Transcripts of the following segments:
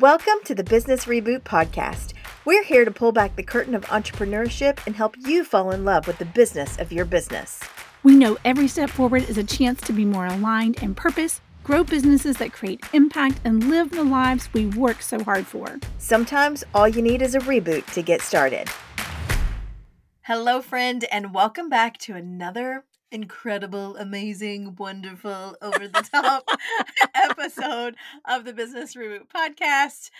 Welcome to the Business Reboot Podcast. We're here to pull back the curtain of entrepreneurship and help you fall in love with the business of your business. We know every step forward is a chance to be more aligned in purpose, grow businesses that create impact, and live the lives we work so hard for. Sometimes all you need is a reboot to get started. Hello, friend, and welcome back to another incredible, amazing, wonderful, over the top episode of the Business Reboot podcast.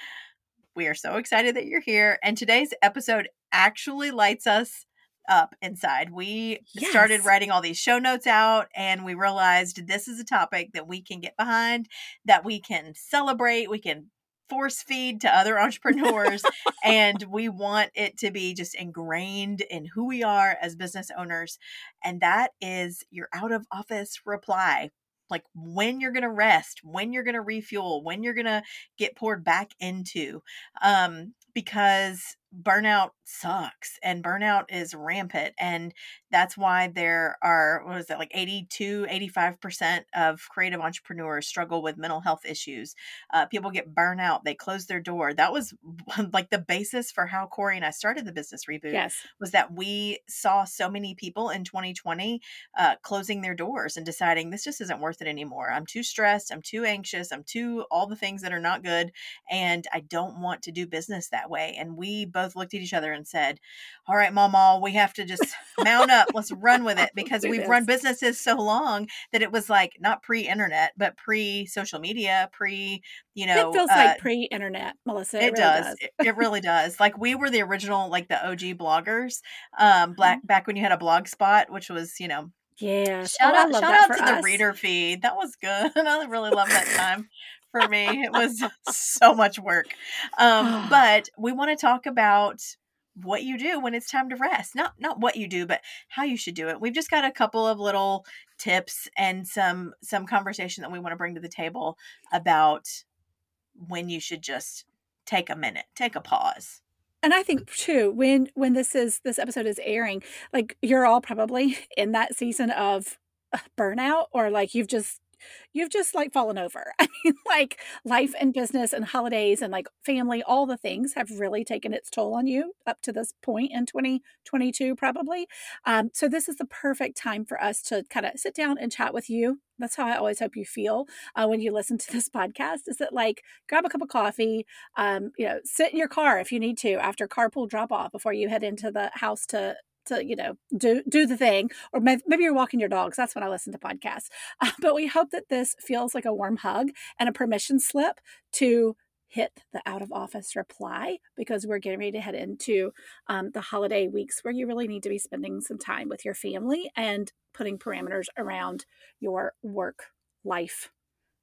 We are so excited that you're here. And today's episode actually lights us up inside. We yes. started writing all these show notes out and we realized this is a topic that we can get behind, that we can celebrate, we can force feed to other entrepreneurs and we want it to be just ingrained in who we are as business owners and that is your out of office reply. Like when you're going to rest when you're going to refuel when you're going to get poured back into um because burnout sucks and burnout is rampant and that's why there are what is it like 82 85% of creative entrepreneurs struggle with mental health issues. Uh, people get burnout they close their door. That was like the basis for how Corry and i started the business reboot yes. was that we saw so many people in 2020 uh, closing their doors and deciding this just isn't worth it anymore. I'm too stressed i'm too anxious i'm too all the things that are not good and i don't want to do business that way. And we both both looked at each other and said, All right, Mama, we have to just mount up. Let's run with it because we've run businesses so long that it was like not pre internet, but pre social media, pre, you know. It feels uh, like pre internet, Melissa. It, it really does. does. It, it, really does. Like we were the original, like the OG bloggers, um, black mm-hmm. back when you had a blog spot, which was, you know, yeah. Shout oh, out, shout out to us. the reader feed. That was good. I really love that time for me. It was so much work. Um, but we want to talk about what you do when it's time to rest. Not not what you do, but how you should do it. We've just got a couple of little tips and some some conversation that we want to bring to the table about when you should just take a minute, take a pause and i think too when when this is this episode is airing like you're all probably in that season of uh, burnout or like you've just you've just like fallen over. I mean, like life and business and holidays and like family, all the things have really taken its toll on you up to this point in 2022, probably. Um, so, this is the perfect time for us to kind of sit down and chat with you. That's how I always hope you feel uh, when you listen to this podcast. Is that like grab a cup of coffee, um, you know, sit in your car if you need to after carpool drop off before you head into the house to to you know do do the thing or maybe you're walking your dogs that's when i listen to podcasts uh, but we hope that this feels like a warm hug and a permission slip to hit the out of office reply because we're getting ready to head into um, the holiday weeks where you really need to be spending some time with your family and putting parameters around your work life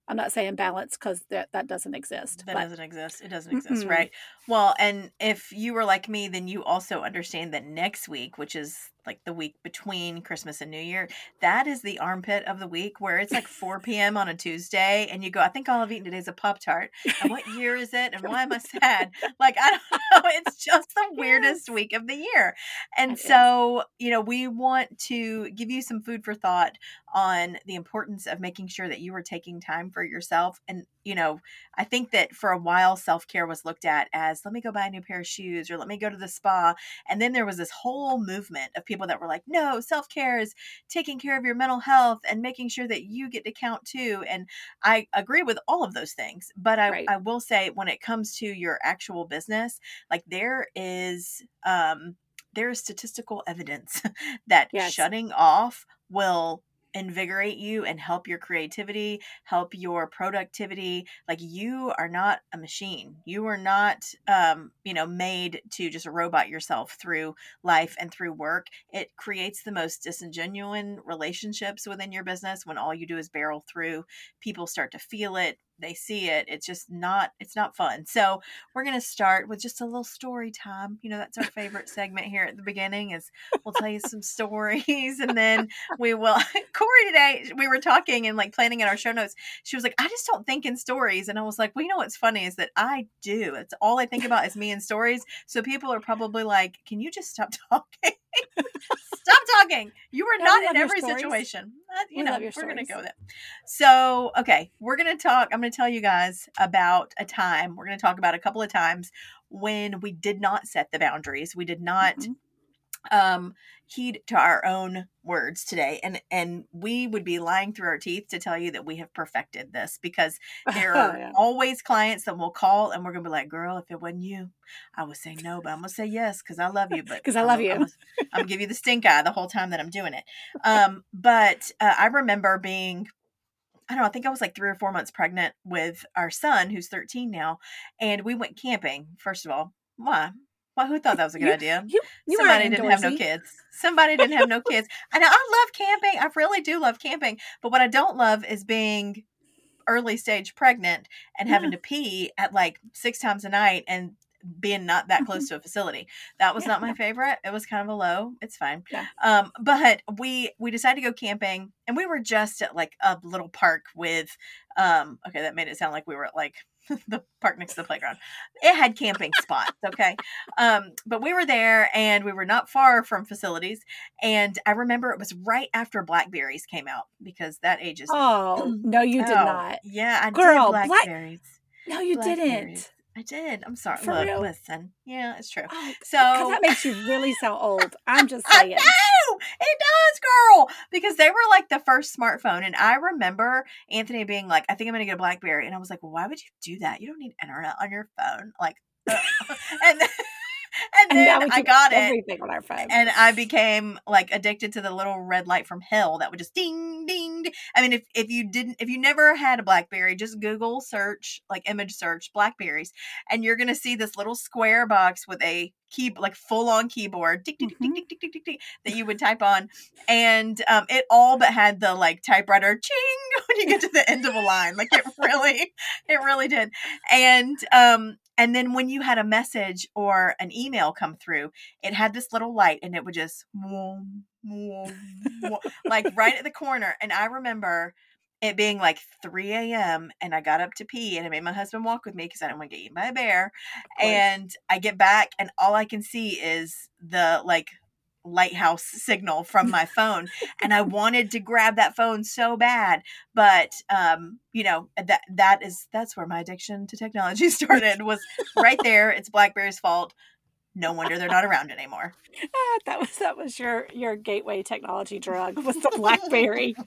I'm not saying balance because that that doesn't exist. That but. doesn't exist. It doesn't exist, mm right? Well, and if you were like me, then you also understand that next week, which is like the week between Christmas and New Year, that is the armpit of the week where it's like 4 p.m. on a Tuesday, and you go, I think all I've eaten today is a Pop Tart. And what year is it? And why am I sad? Like, I don't know. It's just the weirdest week of the year. And so, you know, we want to give you some food for thought on the importance of making sure that you are taking time for yourself. And, you know, I think that for a while, self care was looked at as let me go buy a new pair of shoes or let me go to the spa. And then there was this whole movement of people that were like, no, self care is taking care of your mental health and making sure that you get to count too. And I agree with all of those things. But I, right. I will say, when it comes to your actual business, like there is, um, there is statistical evidence that yes. shutting off will invigorate you and help your creativity, help your productivity. Like you are not a machine. You are not um, you know, made to just robot yourself through life and through work. It creates the most disingenuous relationships within your business when all you do is barrel through. People start to feel it, they see it it's just not it's not fun. So we're going to start with just a little story time you know that's our favorite segment here at the beginning is we'll tell you some stories and then we will Corry today we were talking and like planning in our show notes she was like i just don't think in stories and i was like well you know what's funny is that i do it's all i think about is me and stories so people are probably like can you just stop talking Stop talking. You are not in every stories. situation. You We know, we're gonna go with it. So, okay, we're gonna talk. I'm gonna tell you guys about a time. We're gonna talk about a couple of times when we did not set the boundaries. We did not Mhm. um heed to our own words today and and we would be lying through our teeth to tell you that we have perfected this because there are Yeah. always clients that will call and we're gonna be like girl if it wasn't you i would say no but i'm gonna say yes because i love you but 'Cause I I'm love gonna- you. I'm I'm gonna give you the stink eye the whole time that i'm doing it um but uh, i remember being I don't know, I think I was like three or four months pregnant with our son, who's 13 now, and we went camping. First of all, why? Why? Who thought that was a good You- idea? You, you Somebody didn't have no kids. Somebody didn't have no kids. And I love camping. I really do love camping. But what I don't love is being early stage pregnant and having to pee at like six times a night and being not that close to a facility. That was Mm-hmm. Yeah, not my favorite. It was kind of a low. It's fine. Yeah. Um, but we we decided to go camping and we were just at like a little park with um okay, that made it sound like we were at like the park next to the playground. It had camping spots, okay? Um, but we were there and we were not far from facilities. And I remember it was right after blackberries came out because that ages Oh no, you did Oh, not. Yeah, I Girl, did black- blackberries. No, you didn't. I did. I'm sorry. For Look, real? listen. Yeah, it's true. Oh, So because that makes you really sound old. I'm just I saying. know it does, girl, because they were like the first smartphone, and I remember Anthony being like, "I think I'm gonna get a BlackBerry," and I was like, well, "Why would you do that? You don't need internet on your phone." Like, uh, and then, and And then I got it, everything on our phone. and I became like addicted to the little red light from hell that would just ding ding. ding. I mean, if if you didn't, if you never had a BlackBerry, just Google search like image search Blackberries, and you're gonna see this little square box with a key like full on keyboard tick, tick, tick, Mhm. tick, tick, tick, tick, tick, that you would type on, and um, it all but had the like typewriter ching when you get to the end of a line. Like it really, it really did. And um, and then when you had a message or an email come through, it had this little light and it would just whoom, whoom, whoom, like right at the corner. And I remember it being like 3 a.m. and I got up to pee and I made my husband walk with me because I didn't want to get eaten by a bear. And I get back and all I can see is the like lighthouse signal from my phone and I wanted to grab that phone so bad but um you know that that is that's where my addiction to technology started was right there it's blackberry's fault no wonder they're not around anymore Ah, that was that was your your gateway technology drug was the BlackBerry.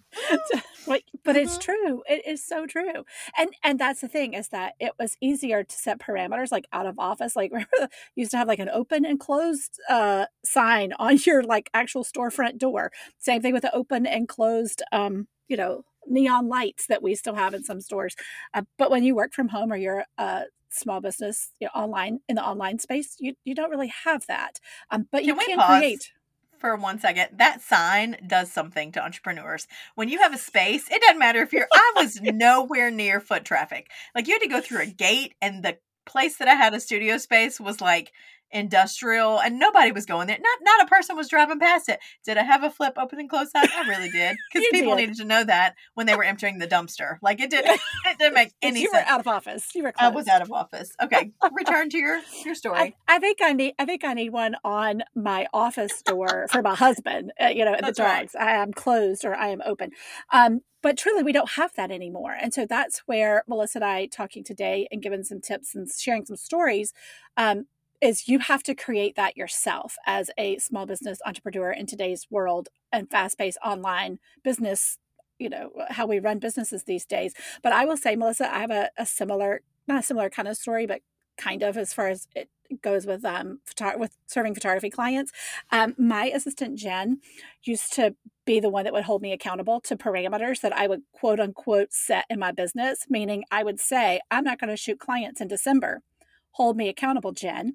but but it's Mhm. true. It is so true. And and that's the thing is that it was easier to set parameters like out of office. Like remember you used to have like an open and closed uh sign on your like actual storefront door. Same thing with the open and closed um, you know, neon lights that we still have in some stores. Uh, but when you work from home or you're a small business you know, online in the online space, you you don't really have that. Um, but you Can we can create. for one second that sign does something to entrepreneurs when you have a space it doesn't matter if you're i was nowhere near foot traffic like you had to go through a gate and the place that i had a studio space was like industrial and nobody was going there not not a person was driving past it did i have a flip open and close sign i really did because people did. needed to know that when they were entering the dumpster like it didn't it didn't make any you sense were out of office. You were i was out of office okay return to your your story I, I think I need. I think I need one on my office door for my husband. Uh, you know, the That's right. dogs. I am closed or I am open. Um, but truly, we don't have that anymore. And so that's where Melissa and I talking today and giving some tips and sharing some stories. Um, is you have to create that yourself as a small business entrepreneur in today's world and fast-paced online business you know how we run businesses these days. But i will say melissa i have a, a similar not a similar kind of story but kind of as far as it goes with um photo- with serving photography clients. Um my assistant jen used to be the one that would hold me accountable to parameters that i would quote unquote set in my business meaning i would say i'm not going to shoot clients in december hold me accountable jen.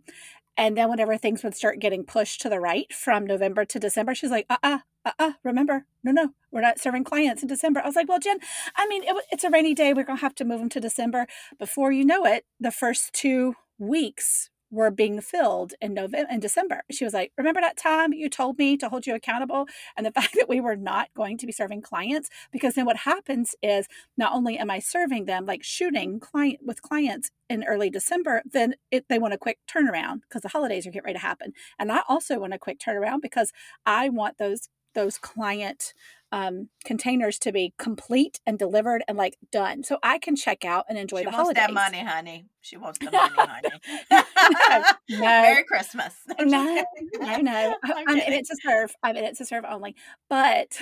And then whenever things would start getting pushed to the right from november to december she's like uh-uh uh-uh remember no no we're not serving clients in december. I was like well jen i mean it, it's a rainy day we're going to have to move them to december. Before you know it the first two weeks were being filled in November in December. She was like, "Remember that time you told me to hold you accountable and the fact that we were not going to be serving clients because then what happens is not only am I serving them like shooting client with clients in early December, then it, they want a quick turnaround because the holidays are getting ready to happen. And I also want a quick turnaround because I want those those client um, containers to be complete and delivered and like done, so I can check out and enjoy she the wants holidays. that money, honey. She wants the money, honey. no, Merry Christmas. no, no, no. I, I'm in it to serve. I'm in it to serve only. But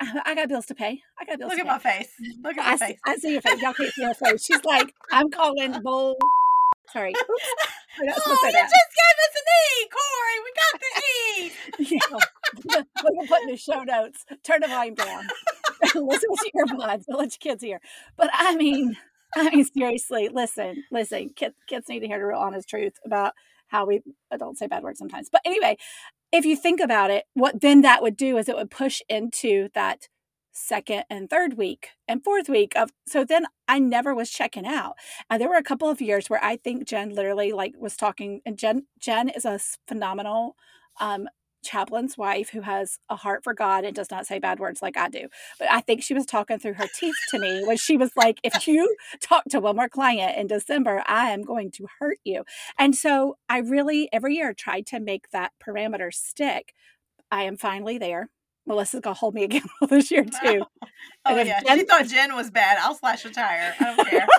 I, I got bills to pay. I got bills Look at pay. my face. Look at I my see, face. I see your face. Y'all can't see her face. She's like, I'm calling bull. Sorry. Oops. We're not supposed Oh, you say just gave us an E, Corry. We got the E. Yeah. We can put in the show notes. Turn the volume down. listen to your earbuds. Don't let your kids hear. But I mean, I mean, seriously, listen, listen. Kids, kids need to hear the real honest truth about how we adults say bad words sometimes. But anyway, if you think about it, what then that would do is it would push into that second and third week and fourth week of so then I never was checking out. And there were a couple of years where I think Jen literally like was talking and Jen Jen is a phenomenal um chaplain's wife who has a heart for God and does not say bad words like I do. But I think she was talking through her teeth to me when she was like, if you talk to one more client in December, I am going to hurt you. And so I really every year tried to make that parameter stick. I am finally there. Melissa's gonna hold me accountable this year too. Oh yeah, Jen- she thought Jen was bad. I'll slash a tire. I don't care.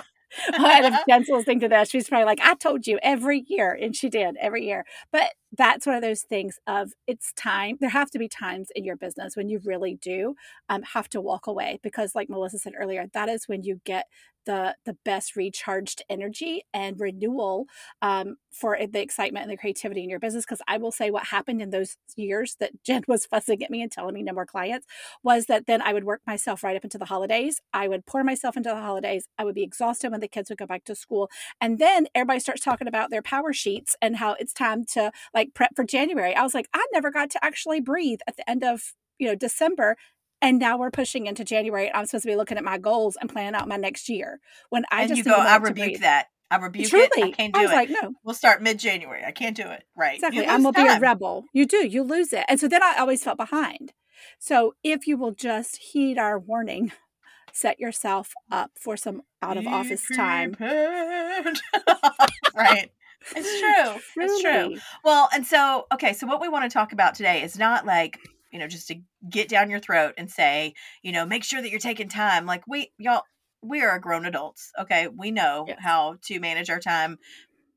and if Jen's listening to this, she's probably like, I told you every year. And she did every year. But that's one of those things of it's time. There have to be times in your business when you really do um, have to walk away because, like Melissa said earlier, that is when you get the the best recharged energy and renewal um, for the excitement and the creativity in your business. Because I will say, what happened in those years that Jen was fussing at me and telling me no more clients was that then I would work myself right up into the holidays. I would pour myself into the holidays. I would be exhausted when the kids would go back to school, and then everybody starts talking about their power sheets and how it's time to like prep for January. I was like, I never got to actually breathe at the end of you know December and now we're pushing into January. I'm supposed to be looking at my goals and planning out my next year. When I and just go, I rebuke that. I rebuke Truly, it. I can't do it. I was it. like, no. we'll start mid January. I can't do it. Right. Exactly. I'm gonna be a rebel. You do. You lose it. And so then I always felt behind. So if you will just heed our warning, set yourself up for some out of office time. right. It's true. It's true. Well, and so, okay, so what we want to talk about today is not like, you know, just to get down your throat and say, you know, make sure that you're taking time. Like, we, y'all, we are grown adults. Okay. We know Yes. how to manage our time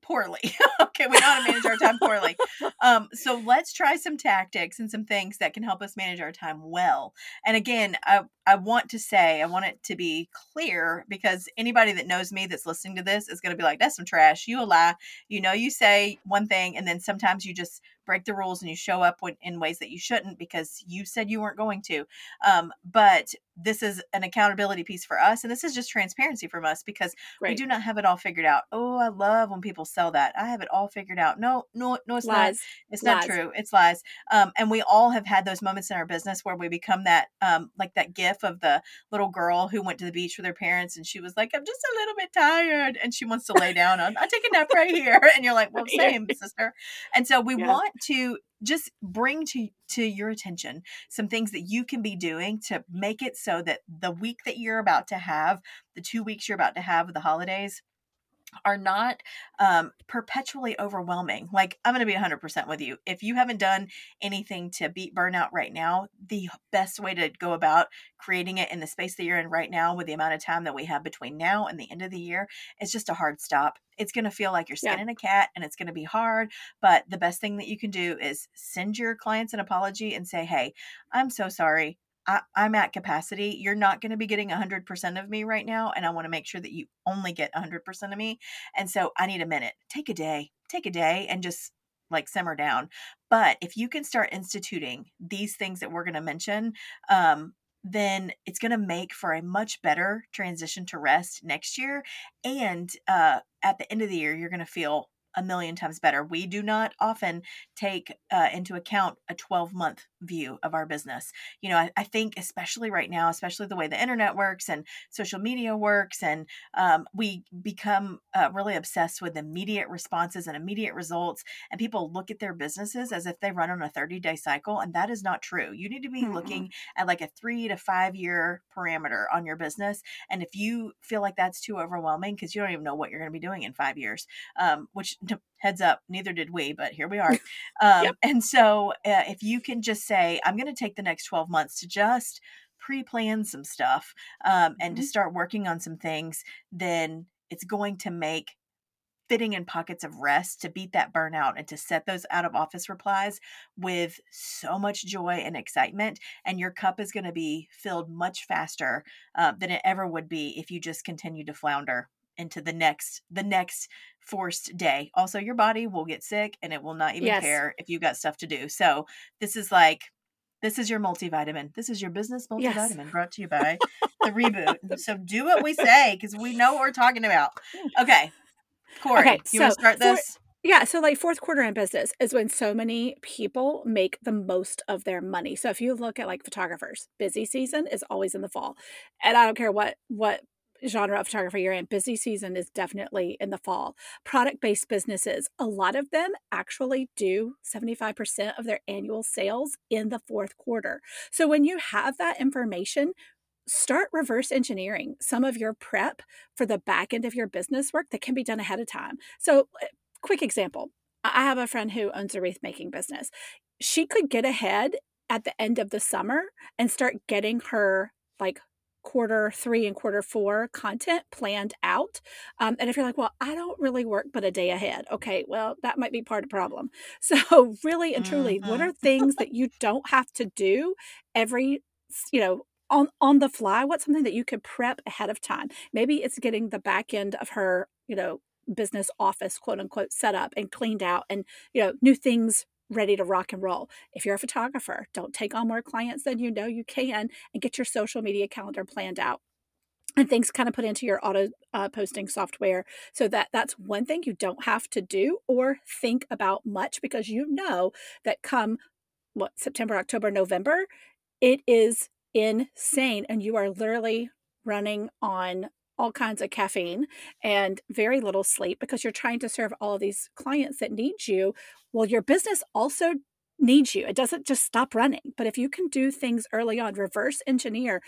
poorly. okay. We know how to manage our time poorly. Um, so let's try some tactics and some things that can help us manage our time well. And again, I, I want to say, I want it to be clear because anybody that knows me that's listening to this is going to be like, that's some trash. You a lie. You know, you say one thing and then sometimes you just break the rules and you show up when, in ways that you shouldn't because you said you weren't going to. Um, but this is an accountability piece for us. And this is just transparency from us because we do not have it all figured out. Oh, I love when people sell that. I have it all figured out. No, no, no, it's not. Lies. It's not true. It's lies. Um, and we all have had those moments in our business where we become that, um, like that gif of the little girl who went to the beach with her parents and she was like, I'm just a little bit tired. And she wants to lay down on, I'll take a nap right here. And you're like, well, Right. same, sister. And so we Yeah. want to just bring to to your attention some things that you can be doing to make it so that the week that you're about to have the two weeks you're about to have the holidays are not um, perpetually overwhelming. Like, I'm going to be 100% with you. If you haven't done anything to beat burnout right now, the best way to go about creating it in the space that you're in right now, with the amount of time that we have between now and the end of the year, is just a hard stop. It's going to feel like you're Yeah. skinning a cat and it's going to be hard. But the best thing that you can do is send your clients an apology and say, hey, I'm so sorry. I, I'm at capacity. You're not going to be getting 100% of me right now. And I want to make sure that you only get 100% of me. And so I need a minute. Take a day, take a day and just like simmer down. But if you can start instituting these things that we're going to mention, um, then it's going to make for a much better transition to rest next year. And uh, at the end of the year, you're going to feel a million times better. We do not often take uh, into account a 12 month view of our business. You know, I, I, think, especially right now, especially the way the internet works and social media works, and um, we become uh, really obsessed with immediate responses and immediate results. And people look at their businesses as if they run on a 30 day cycle, and that is not true. You need to be mm-hmm. looking at like a three to five year parameter on your business. And if you feel like that's too overwhelming because you don't even know what you're going to be doing in five years, um, which heads up, neither did we, but here we are. Um, yep. And so uh, if you can just say, I'm going to take the next 12 months to just pre plan some stuff um, and mm-hmm. to start working on some things, then it's going to make fitting in pockets of rest to beat that burnout and to set those out of office replies with so much joy and excitement and your cup is going to be filled much faster uh, than it ever would be if you just continue to flounder into the next the next forced day also your body will get sick and it will not even yes. care if you've got stuff to do so this is like this is your multivitamin. This is your business multivitamin yes. brought to you by the reboot. So do what we say because we know what we're talking about. Okay. Corry, okay, you so want to start this? For, yeah, so like fourth quarter in business is when so many people make the most of their money. So if you look at like photographers, busy season is always in the fall. And I don't care what what genre of photography you're in, busy season is definitely in the fall. Product based businesses, a lot of them actually do 75% of their annual sales in the fourth quarter. So when you have that information, start reverse engineering some of your prep for the back end of your business work that can be done ahead of time. So, eh, quick example I have a friend who owns a wreath making business. She could get ahead at the end of the summer and start getting her like quarter three and quarter four content planned out. Um, and if you're like, well, I don't really work but a day ahead, okay, well, that might be part of the problem. So, really and truly, mm-hmm. what are things that you don't have to do every, you know, on on the fly what's something that you could prep ahead of time maybe it's getting the back end of her you know business office quote unquote set up and cleaned out and you know new things ready to rock and roll. If you're a photographer don't take on more clients than you know you can and get your social media calendar planned out. And things kind of put into your auto uh, posting software so that that's one thing you don't have to do or think about much because you know that come what september october november it is insane and you are literally running on all kinds of caffeine and very little sleep because you're trying to serve all of these clients that need you. Well, your business also needs you. It doesn't just stop running. But if you can do things early on, reverse engineer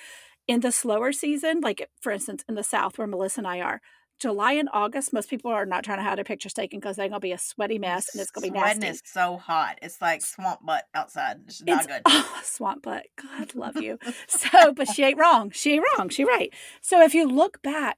in the slower season, like for instance in the South where Melissa and I are, July and August, most people are not trying to have their pictures taken because they're gonna be a sweaty mess and it's gonna be nasty. is so hot. It's like swamp butt outside. It's not it's, good. Oh, swamp butt. God love you. so, but she ain't wrong. She ain't wrong. She right. So if you look back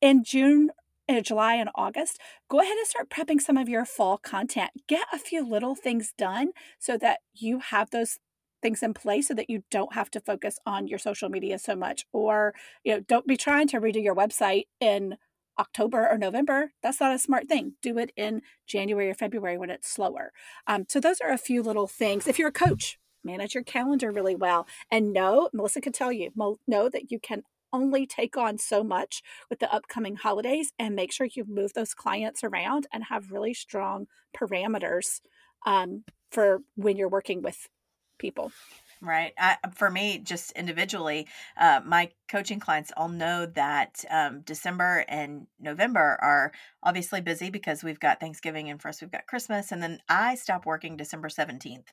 in June in July and August, go ahead and start prepping some of your fall content. Get a few little things done so that you have those things in place so that you don't have to focus on your social media so much or you know don't be trying to redo your website in October or November, that's not a smart thing. Do it in January or February when it's slower. Um, so, those are a few little things. If you're a coach, manage your calendar really well and know, Melissa could tell you, know that you can only take on so much with the upcoming holidays and make sure you move those clients around and have really strong parameters um, for when you're working with people. Right. I, for me, just individually, uh, my coaching clients all know that um, December and November are obviously busy because we've got Thanksgiving and first we've got Christmas. And then I stop working December 17th.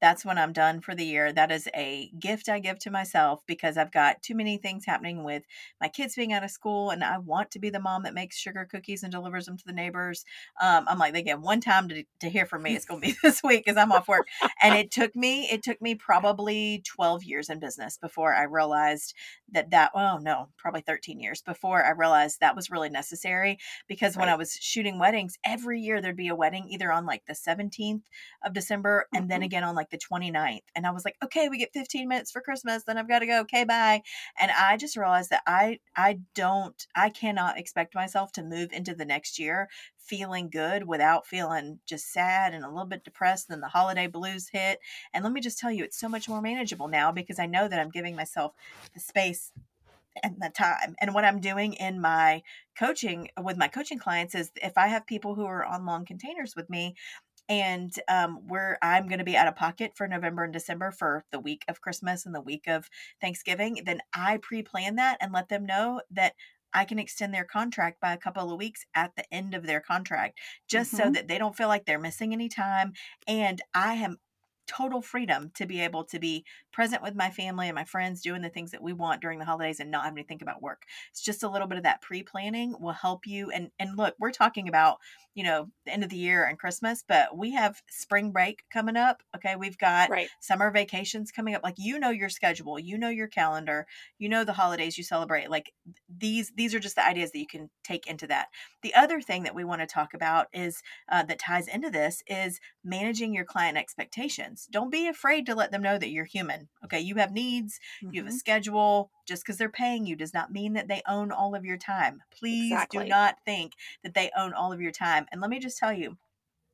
That's when I'm done for the year. That is a gift I give to myself because I've got too many things happening with my kids being out of school and I want to be the mom that makes sugar cookies and delivers them to the neighbors. Um, I'm like, they get one time to, to hear from me. It's going to be this week because I'm off work. And it took me, it took me probably 12 years in business before I realized that that, oh no, probably 13 years before I realized that was really necessary because. When I was shooting weddings, every year there'd be a wedding either on like the 17th of December and mm-hmm. then again on like the 29th. And I was like, okay, we get 15 minutes for Christmas, then I've got to go. Okay, bye. And I just realized that I I don't I cannot expect myself to move into the next year feeling good without feeling just sad and a little bit depressed. Then the holiday blues hit. And let me just tell you, it's so much more manageable now because I know that I'm giving myself the space and the time. And what I'm doing in my coaching with my coaching clients is if I have people who are on long containers with me, and um, where I'm going to be out of pocket for November and December for the week of Christmas and the week of Thanksgiving, then I pre plan that and let them know that I can extend their contract by a couple of weeks at the end of their contract just mm-hmm. so that they don't feel like they're missing any time. And I am total freedom to be able to be present with my family and my friends doing the things that we want during the holidays and not having to think about work. It's just a little bit of that pre-planning will help you and and look we're talking about you know the end of the year and christmas but we have spring break coming up okay? We've got right. summer vacations coming up like you know your schedule you know your calendar you know the holidays you celebrate like these these are just the ideas that you can take into that. The other thing that we want to talk about is uh, that ties into this is managing your client expectations don't be afraid to let them know that you're human okay you have needs mm-hmm. you have a mm-hmm. schedule just because they're paying you does not mean that they own all of your time please exactly. do not think that they own all of your time and let me just tell you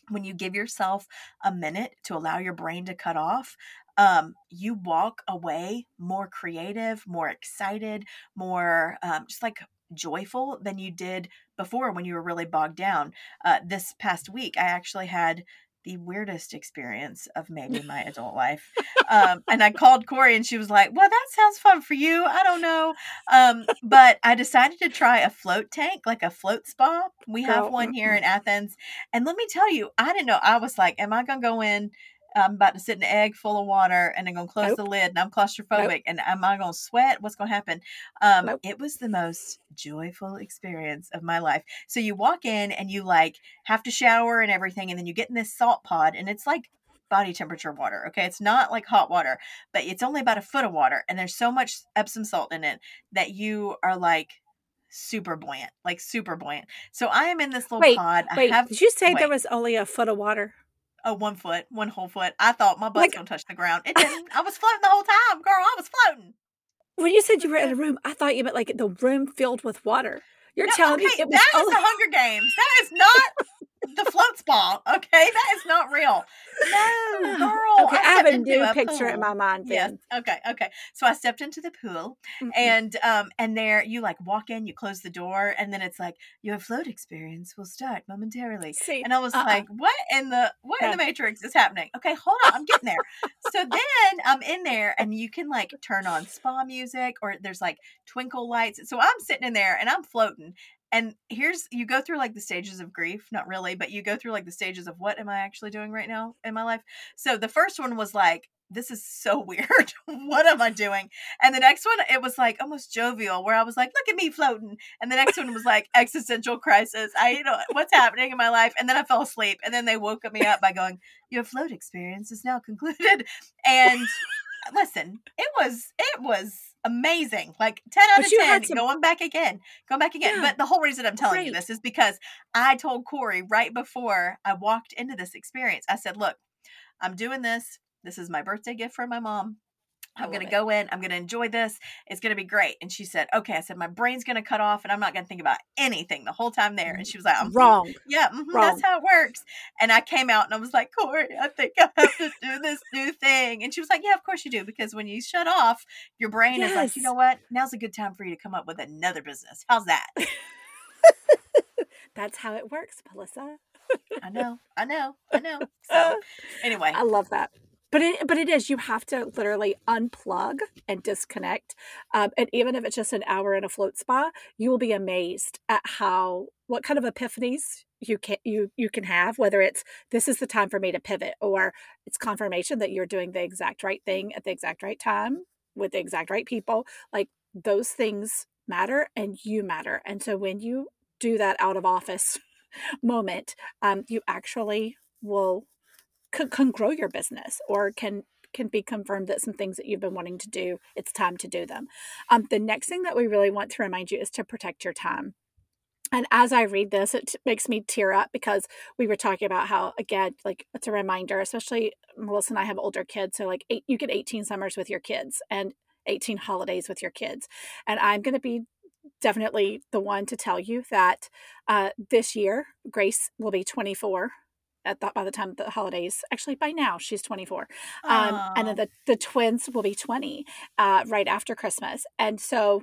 when you give yourself a minute to allow your brain to cut off um, you walk away more creative more excited more um, just like joyful than you did before when you were really bogged down uh, this past week i actually had the weirdest experience of maybe my adult life. Um, and I called Corry and she was like, Well, that sounds fun for you. I don't know. Um, but I decided to try a float tank, like a float spa. We have one here in Athens. And let me tell you, I didn't know. I was like, Am I going to go in? I'm about to sit in an egg full of water and I'm going to close nope. the lid and I'm claustrophobic nope. and am I going to sweat? What's going to happen? Um, nope. It was the most joyful experience of my life. So you walk in and you like have to shower and everything. And then you get in this salt pod and it's like body temperature water. Okay. It's not like hot water, but it's only about a foot of water. And there's so much Epsom salt in it that you are like, super buoyant, like super buoyant. So I am in this little wait, pod. Wait, I have, did you say wait. there was only a foot of water? A one foot, one whole foot. I thought my butt's like, gonna touch the ground. It didn't. I was floating the whole time, girl. I was floating. When you said you were in a room, I thought you meant like the room filled with water. You're no, telling okay, me it was that only- is the Hunger Games. That is not the float spa. Okay, that is not real. No, girl. okay, I, I have a new picture pool. in my mind. Then. Yes. Okay. Okay. So I stepped into the pool, mm-hmm. and um, and there you like walk in, you close the door, and then it's like your float experience will start momentarily. See, and I was uh-uh. like, what in the what yeah. in the Matrix is happening? Okay, hold on, I'm getting there. so then I'm in there, and you can like turn on spa music, or there's like twinkle lights. So I'm sitting in there, and I'm floating, and here's you go through like the stages of grief not really but you go through like the stages of what am i actually doing right now in my life? So the first one was like this is so weird. What am i doing? And the next one it was like almost jovial where i was like look at me floating. And the next one was like existential crisis. I you know what's happening in my life? And then i fell asleep and then they woke me up by going your float experience is now concluded. And listen it was it was amazing. Like 10 out but of 10, some... going back again, going back again. Yeah. But the whole reason I'm telling Great. you this is because I told Corry right before I walked into this experience, I said, look, I'm doing this. This is my birthday gift from my mom. I'm going to go in. I'm going to enjoy this. It's going to be great. And she said, okay. I said, my brain's going to cut off and I'm not going to think about anything the whole time there. And she was like, I'm wrong. Yeah, mm-hmm, wrong. that's how it works. And I came out and I was like, Corry, I think I have to do this new thing. And she was like, yeah, of course you do. Because when you shut off, your brain yes. is like, you know what? Now's a good time for you to come up with another business. How's that? that's how it works, Melissa. I know. I know. I know. So anyway. I love that but it but it is you have to literally unplug and disconnect um, and even if it's just an hour in a float spa you will be amazed at how what kind of epiphanies you can you you can have whether it's this is the time for me to pivot or it's confirmation that you're doing the exact right thing at the exact right time with the exact right people. Like those things matter and you matter. And so when you do that out of office moment um, you actually will can, can grow your business or can can be confirmed that some things that you've been wanting to do it's time to do them um, the next thing that we really want to remind you is to protect your time and as I read this, it makes me tear up because we were talking about how, again, like it's a reminder, especially Melissa and I have older kids. So, like, eight, you get 18 summers with your kids and 18 holidays with your kids. And I'm going to be definitely the one to tell you that uh, this year, Grace will be 24 at the, by the time the holidays actually by now she's 24 um, and then the, the twins will be 20 uh, right after christmas and so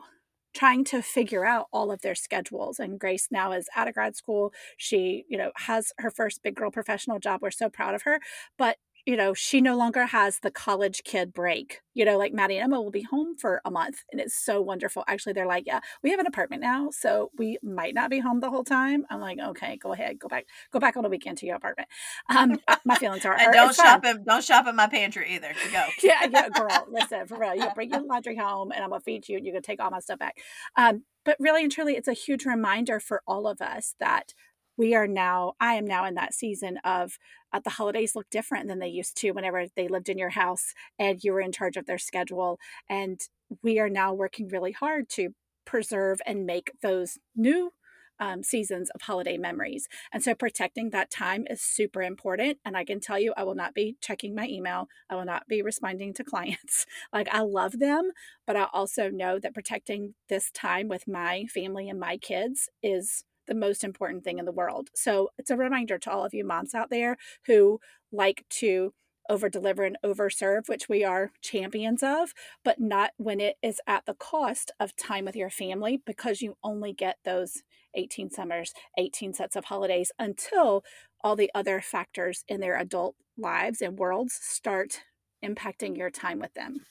trying to figure out all of their schedules. And Grace now is out of grad school. She, you know, has her first big girl professional job. We're so proud of her. But you know, she no longer has the college kid break. You know, like Maddie and Emma will be home for a month and it's so wonderful. Actually, they're like, yeah, we have an apartment now, so we might not be home the whole time. I'm like, okay, go ahead, go back, go back on the weekend to your apartment. Um, my feelings are, and don't shop at don't shop at my pantry either. Go, yeah, yeah, girl, listen for real. You bring your laundry home, and I'm gonna feed you, and you can take all my stuff back. Um, but really and truly, it's a huge reminder for all of us that we are now i am now in that season of uh, the holidays look different than they used to whenever they lived in your house and you were in charge of their schedule and we are now working really hard to preserve and make those new um, seasons of holiday memories. And so protecting that time is super important. And I can tell you, I will not be checking my email. I will not be responding to clients. like, I love them, but I also know that protecting this time with my family and my kids is the most important thing in the world. So it's a reminder to all of you moms out there who like to over deliver and over serve, which we are champions of, but not when it is at the cost of time with your family because you only get those 18 summers, 18 sets of holidays until all the other factors in their adult lives and worlds start impacting your time with them.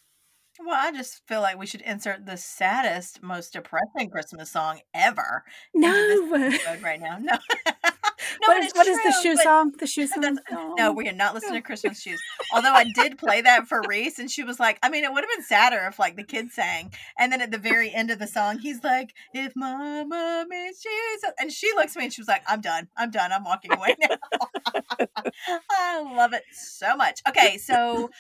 Well, I just feel like we should insert the saddest, most depressing Christmas song ever no. right now. No. no, what, is, what is, the shoe song? The shoe song? No, we are not listening to Christmas shoes. Although I did play that for Reese, and she was like, I mean, it would have been sadder if like the kids sang, and then at the very end of the song, he's like, "If Mama made shoes," and she looks at me and she was like, "I'm done. I'm done. I'm walking away now." I love it so much. Okay, so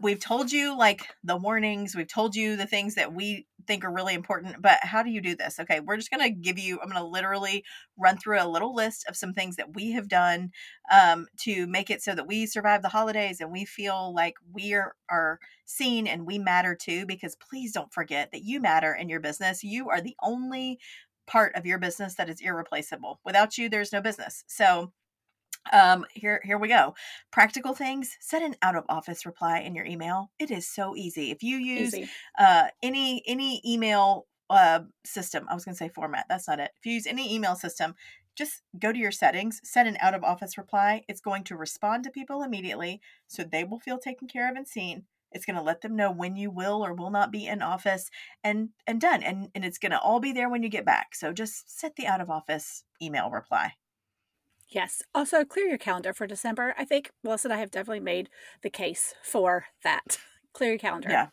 we've told you like the warnings we've told you the things that we think are really important but how do you do this? Okay we're just going to give you i'm going to literally run through a little list of some things that we have done um, to make it so that we survive the holidays and we feel like we are, are seen and we matter too because please don't forget that you matter in your business. You are the only part of your business that is irreplaceable. Without you there's no business. So um here here we go. Practical things set an out of office reply in your email. It is so easy. If you use easy. uh any any email uh system i was going to say format that's not it. If you use any email system just go to your settings set an out of office reply. It's going to respond to people immediately so they will feel taken care of and seen. It's going to let them know when you will or will not be in office and and done and and it's going to all be there when you get back. So just set the out of office email reply Yes. Also, clear your calendar for December. I think Melissa and I have definitely made the case for that. clear your calendar. Yeah.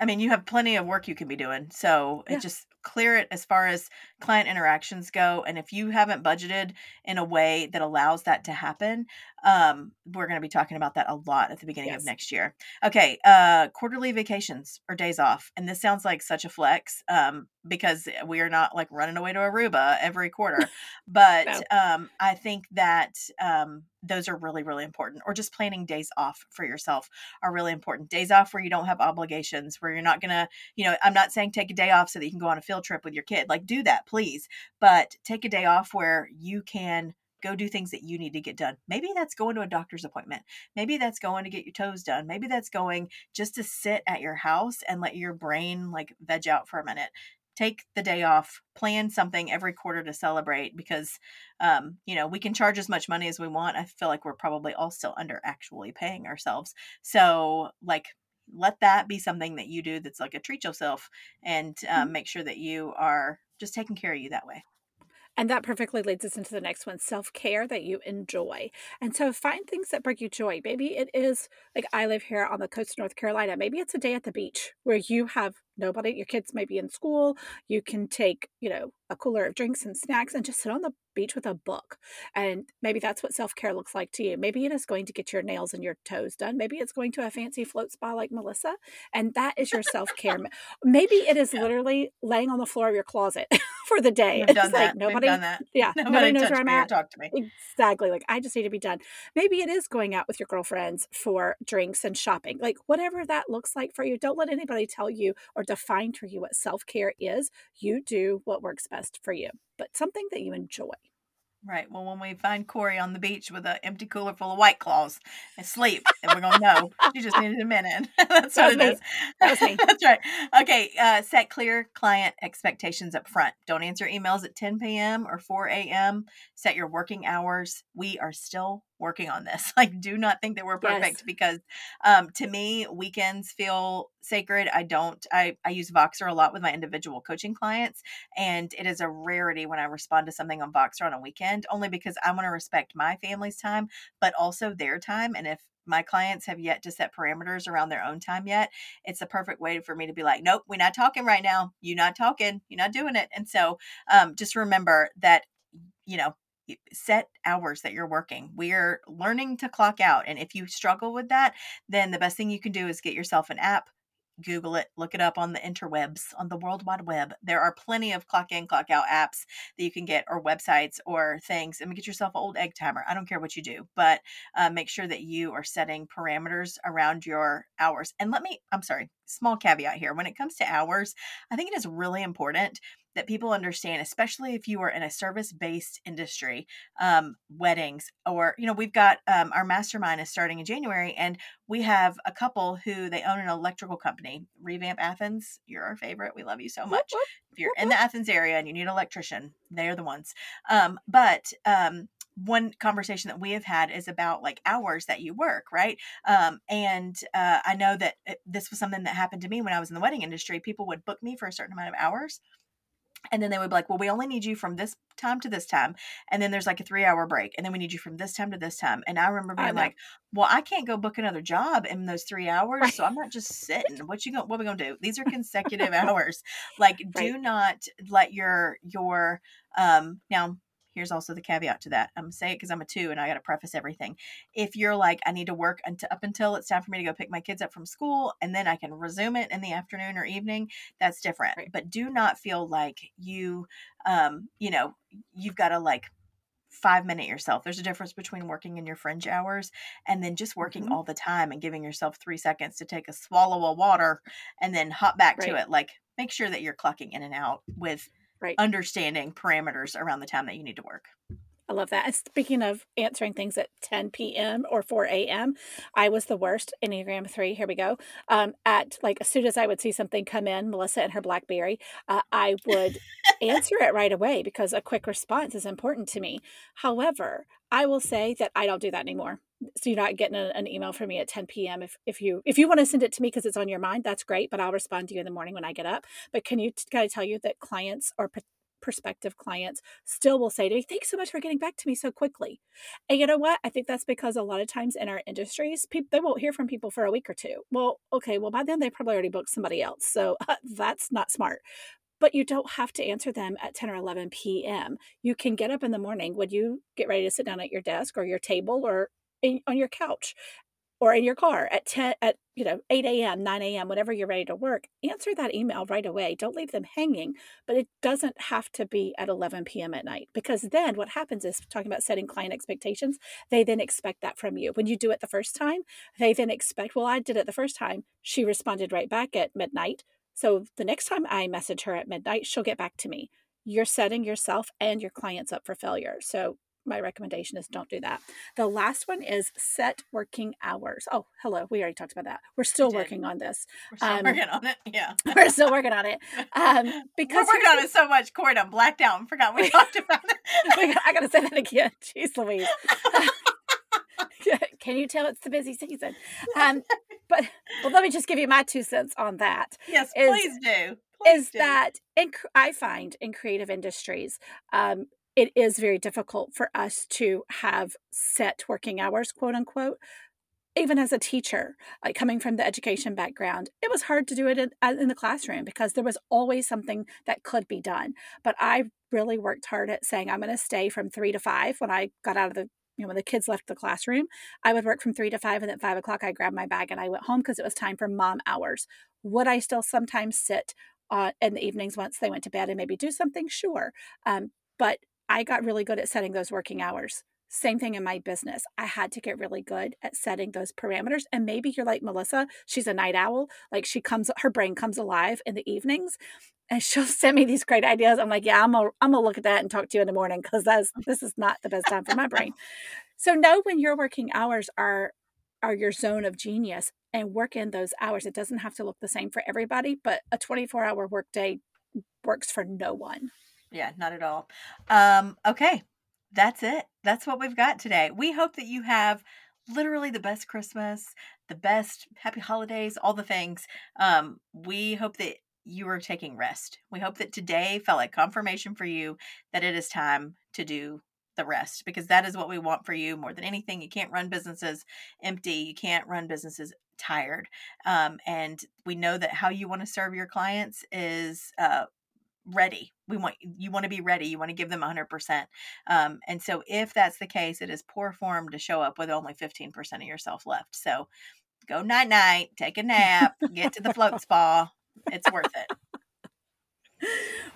I mean, you have plenty of work you can be doing. So yeah. it just clear it as far as client interactions go. And if you haven't budgeted in a way that allows that to happen, um, we're going to be talking about that a lot at the beginning yes. of next year. Okay, uh, quarterly vacations or days off, and this sounds like such a flex um, because we are not like running away to Aruba every quarter, but no. um, I think that um, those are really really important. Or just planning days off for yourself are really important. Days off where you don't have obligations, where you're not gonna, you know, I'm not saying take a day off so that you can go on a field trip with your kid. Like do that, please, but take a day off where you can go do things that you need to get done. Maybe that's going to a doctor's appointment. Maybe that's going to get your toes done. Maybe that's going just to sit at your house and let your brain like veg out for a minute. Take the day off, plan something every quarter to celebrate because, um, you know, we can charge as much money as we want. I feel like we're probably all still under actually paying ourselves. So, like, let that be something that you do that's like a treat yourself and um, mm-hmm. make sure that you are just taking care of you that way. And that perfectly leads us into the next one self care that you enjoy. And so find things that bring you joy. Maybe it is like I live here on the coast of North Carolina. Maybe it's a day at the beach where you have nobody, your kids may be in school. You can take, you know, a cooler of drinks and snacks and just sit on the beach with a book. And maybe that's what self care looks like to you. Maybe it is going to get your nails and your toes done. Maybe it's going to a fancy float spa like Melissa. And that is your self care. maybe it is yeah. literally laying on the floor of your closet for the day. Done like that. nobody, We've done that. Yeah. Nobody, nobody knows where I'm at. Talk to me. Exactly. Like I just need to be done. Maybe it is going out with your girlfriends for drinks and shopping. Like whatever that looks like for you. Don't let anybody tell you or define for you what self care is. You do what works best for you, but something that you enjoy. Right. Well, when we find Corry on the beach with an empty cooler full of White Claws asleep, and we're going to know she just needed a minute. That's what That it was is. That me. That's right. Okay. Uh, set clear client expectations up front. Don't answer emails at 10 p.m. or 4 a.m. Set your working hours. We are still working on this. Like, do not think that we're Yes. perfect because um, to me, weekends feel sacred. I don't, I, I use Voxer a lot with my individual coaching clients, and it is a rarity when I respond to something on Voxer on a weekend, only because I want to respect my family's time, but also their time. And if my clients have yet to set parameters around their own time yet, it's the perfect way for me to be like, nope, we're not talking right now. You're not talking. You're not doing it. And so um, just remember that, you know, set hours that you're working. We're learning to clock out. And if you struggle with that, then the best thing you can do is get yourself an app. Google it, look it up on the interwebs, on the World Wide Web. There are plenty of clock in, clock out apps that you can get, or websites, or things. And get yourself an old egg timer. I don't care what you do, but uh, make sure that you are setting parameters around your hours. And let me, I'm sorry, small caveat here. When it comes to hours, I think it is really important that people understand, especially if you are in a service based industry, um, weddings, or, you know, we've got um, our mastermind is starting in January, and we have a couple who they own an electrical company, Revamp Athens. You're our favorite. We love you so much. whoop. If you're in the Athens area and you need an electrician, they're the ones. Um, but um, one conversation that we have had is about like hours that you work, right? Um, and uh, I know that it, this was something that happened to me when I was in the wedding industry. People would book me for a certain amount of hours. And then they would be like, well, we only need you from this time to this time. And then there's like a three hour break. And then we need you from this time to this time. And I remember being know. like, well, I can't go book another job in those three hours. Right. So I'm not just sitting. What you going what we gonna do? These are consecutive hours. Like do not let your your um now here's also the caveat to that. I'm gonna say it because I'm a two and I gotta preface everything. If you're like, I need to work until up until it's time for me to go pick my kids up from school and then I can resume it in the afternoon or evening, that's different. Right. But do not feel like you um, you know, you've got to like five minute yourself. There's a difference between working in your fringe hours and then just working Mhm. all the time and giving yourself three seconds to take a swallow of water and then hop back to it. Like make sure that you're clocking in and out with Right. understanding parameters around the time that you need to work. I love that. And speaking of answering things at 10 p.m. or 4 a.m., I was the worst. Enneagram 3, here we go. Um, at like, as soon as I would see something come in, Melissa and her Blackberry, uh, I would answer it right away because a quick response is important to me. However, I will say that I don't do that anymore. So you're not getting a, an email from me at 10 p.m. If, if you if you want to send it to me because it's on your mind, that's great. But I'll respond to you in the morning when I get up. But can you can I tell you that clients or prospective clients still will say to me, "Thanks so much for getting back to me so quickly." And you know what? I think that's because a lot of times in our industries, people they won't hear from people for a week or two. Well, okay, well by then they probably already booked somebody else, so that's not smart. But you don't have to answer them at 10 or 11 p.m. You can get up in the morning when you get ready to sit down at your desk or your table or in, on your couch or in your car at 10 at you know 8 a.m 9 a.m whenever you're ready to work answer that email right away. Don't leave them hanging but it doesn't have to be at 11 p.m at night because then what happens is talking about setting client expectations they then expect that from you. When you do it the first time they then expect well i did it the first time. She responded right back at midnight. So the next time i message her at midnight she'll get back to me. You're setting yourself and your clients up for failure. So my recommendation is don't do that. The last one is set working hours. Oh, hello. We already talked about that. We're still working on this. We're still Um, working on it. Yeah. We're still working on it. Um, We're working on it so much, Corry, I'm blacked out and forgot we talked about it. I gotta say that again. Jeez Louise. Can you tell it's the busy season? Um, but well, let me just give you my two cents on that. yes, is- please do. Please is do. that in, I find in creative industries, um, it is very difficult for us to have set working hours, quote unquote. Even as a teacher, like coming from the education background, it was hard to do it in, in the classroom because there was always something that could be done. But I really worked hard at saying I'm going to stay from three to five when I got out of the you know, when the kids left the classroom, I would work from three to five, and at five o'clock, I grabbed my bag and I went home because it was time for mom hours. Would I still sometimes sit uh, in the evenings once they went to bed and maybe do something? Sure. Um, but I got really good at setting those working hours. Same thing in my business. I had to get really good at setting those parameters. And maybe you're like Melissa, she's a night owl. Like she comes, her brain comes alive in the evenings and she'll send me these great ideas. I'm like, yeah, I'm gonna, I'm gonna look at that and talk to you in the morning because this is not the best time for my brain. So know when your working hours are are your zone of genius and work in those hours. It doesn't have to look the same for everybody, but a 24 hour workday works for no one. Yeah, not at all. Um, okay, that's it. That's what we've got today. We hope that you have literally the best Christmas, the best happy holidays, all the things. Um, we hope that you are taking rest. We hope that today felt like confirmation for you that it is time to do the rest because that is what we want for you more than anything. You can't run businesses empty, you can't run businesses tired. Um, and we know that how you want to serve your clients is uh, ready. We want you want to be ready. You want to give them 100%. Um, and so if that's the case, it is poor form to show up with only 15% of yourself left. So go night night, take a nap, get to the float spa. It's worth it.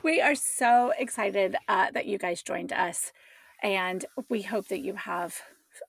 We are so excited uh, that you guys joined us, and we hope that you have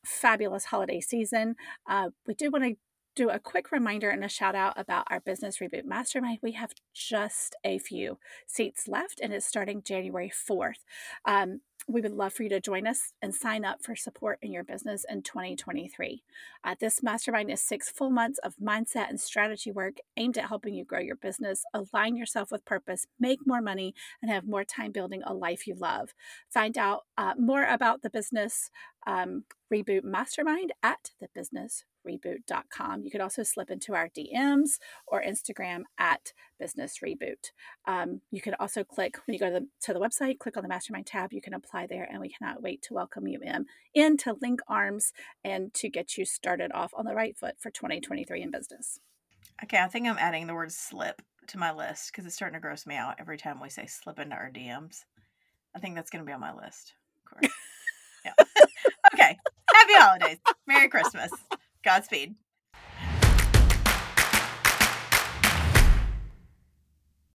fabulous holiday season. Uh, we do want to do a quick reminder and a shout out about our Business Reboot Mastermind. We have just a few seats left and it's starting January 4th. Um, we would love for you to join us and sign up for support in your business in 2023. Uh, this mastermind is six full months of mindset and strategy work aimed at helping you grow your business, align yourself with purpose, make more money, and have more time building a life you love. Find out uh, more about the business um, reboot mastermind at the business reboot.com. You could also slip into our DMs or Instagram at business reboot. Um, you can also click when you go to the, to the website, click on the mastermind tab. You can apply there, and we cannot wait to welcome you in, in to link arms and to get you started off on the right foot for 2023 in business. Okay, I think I'm adding the word slip to my list because it's starting to gross me out every time we say slip into our DMs. I think that's going to be on my list. Of course. yeah. okay. Happy holidays. Merry Christmas. Godspeed.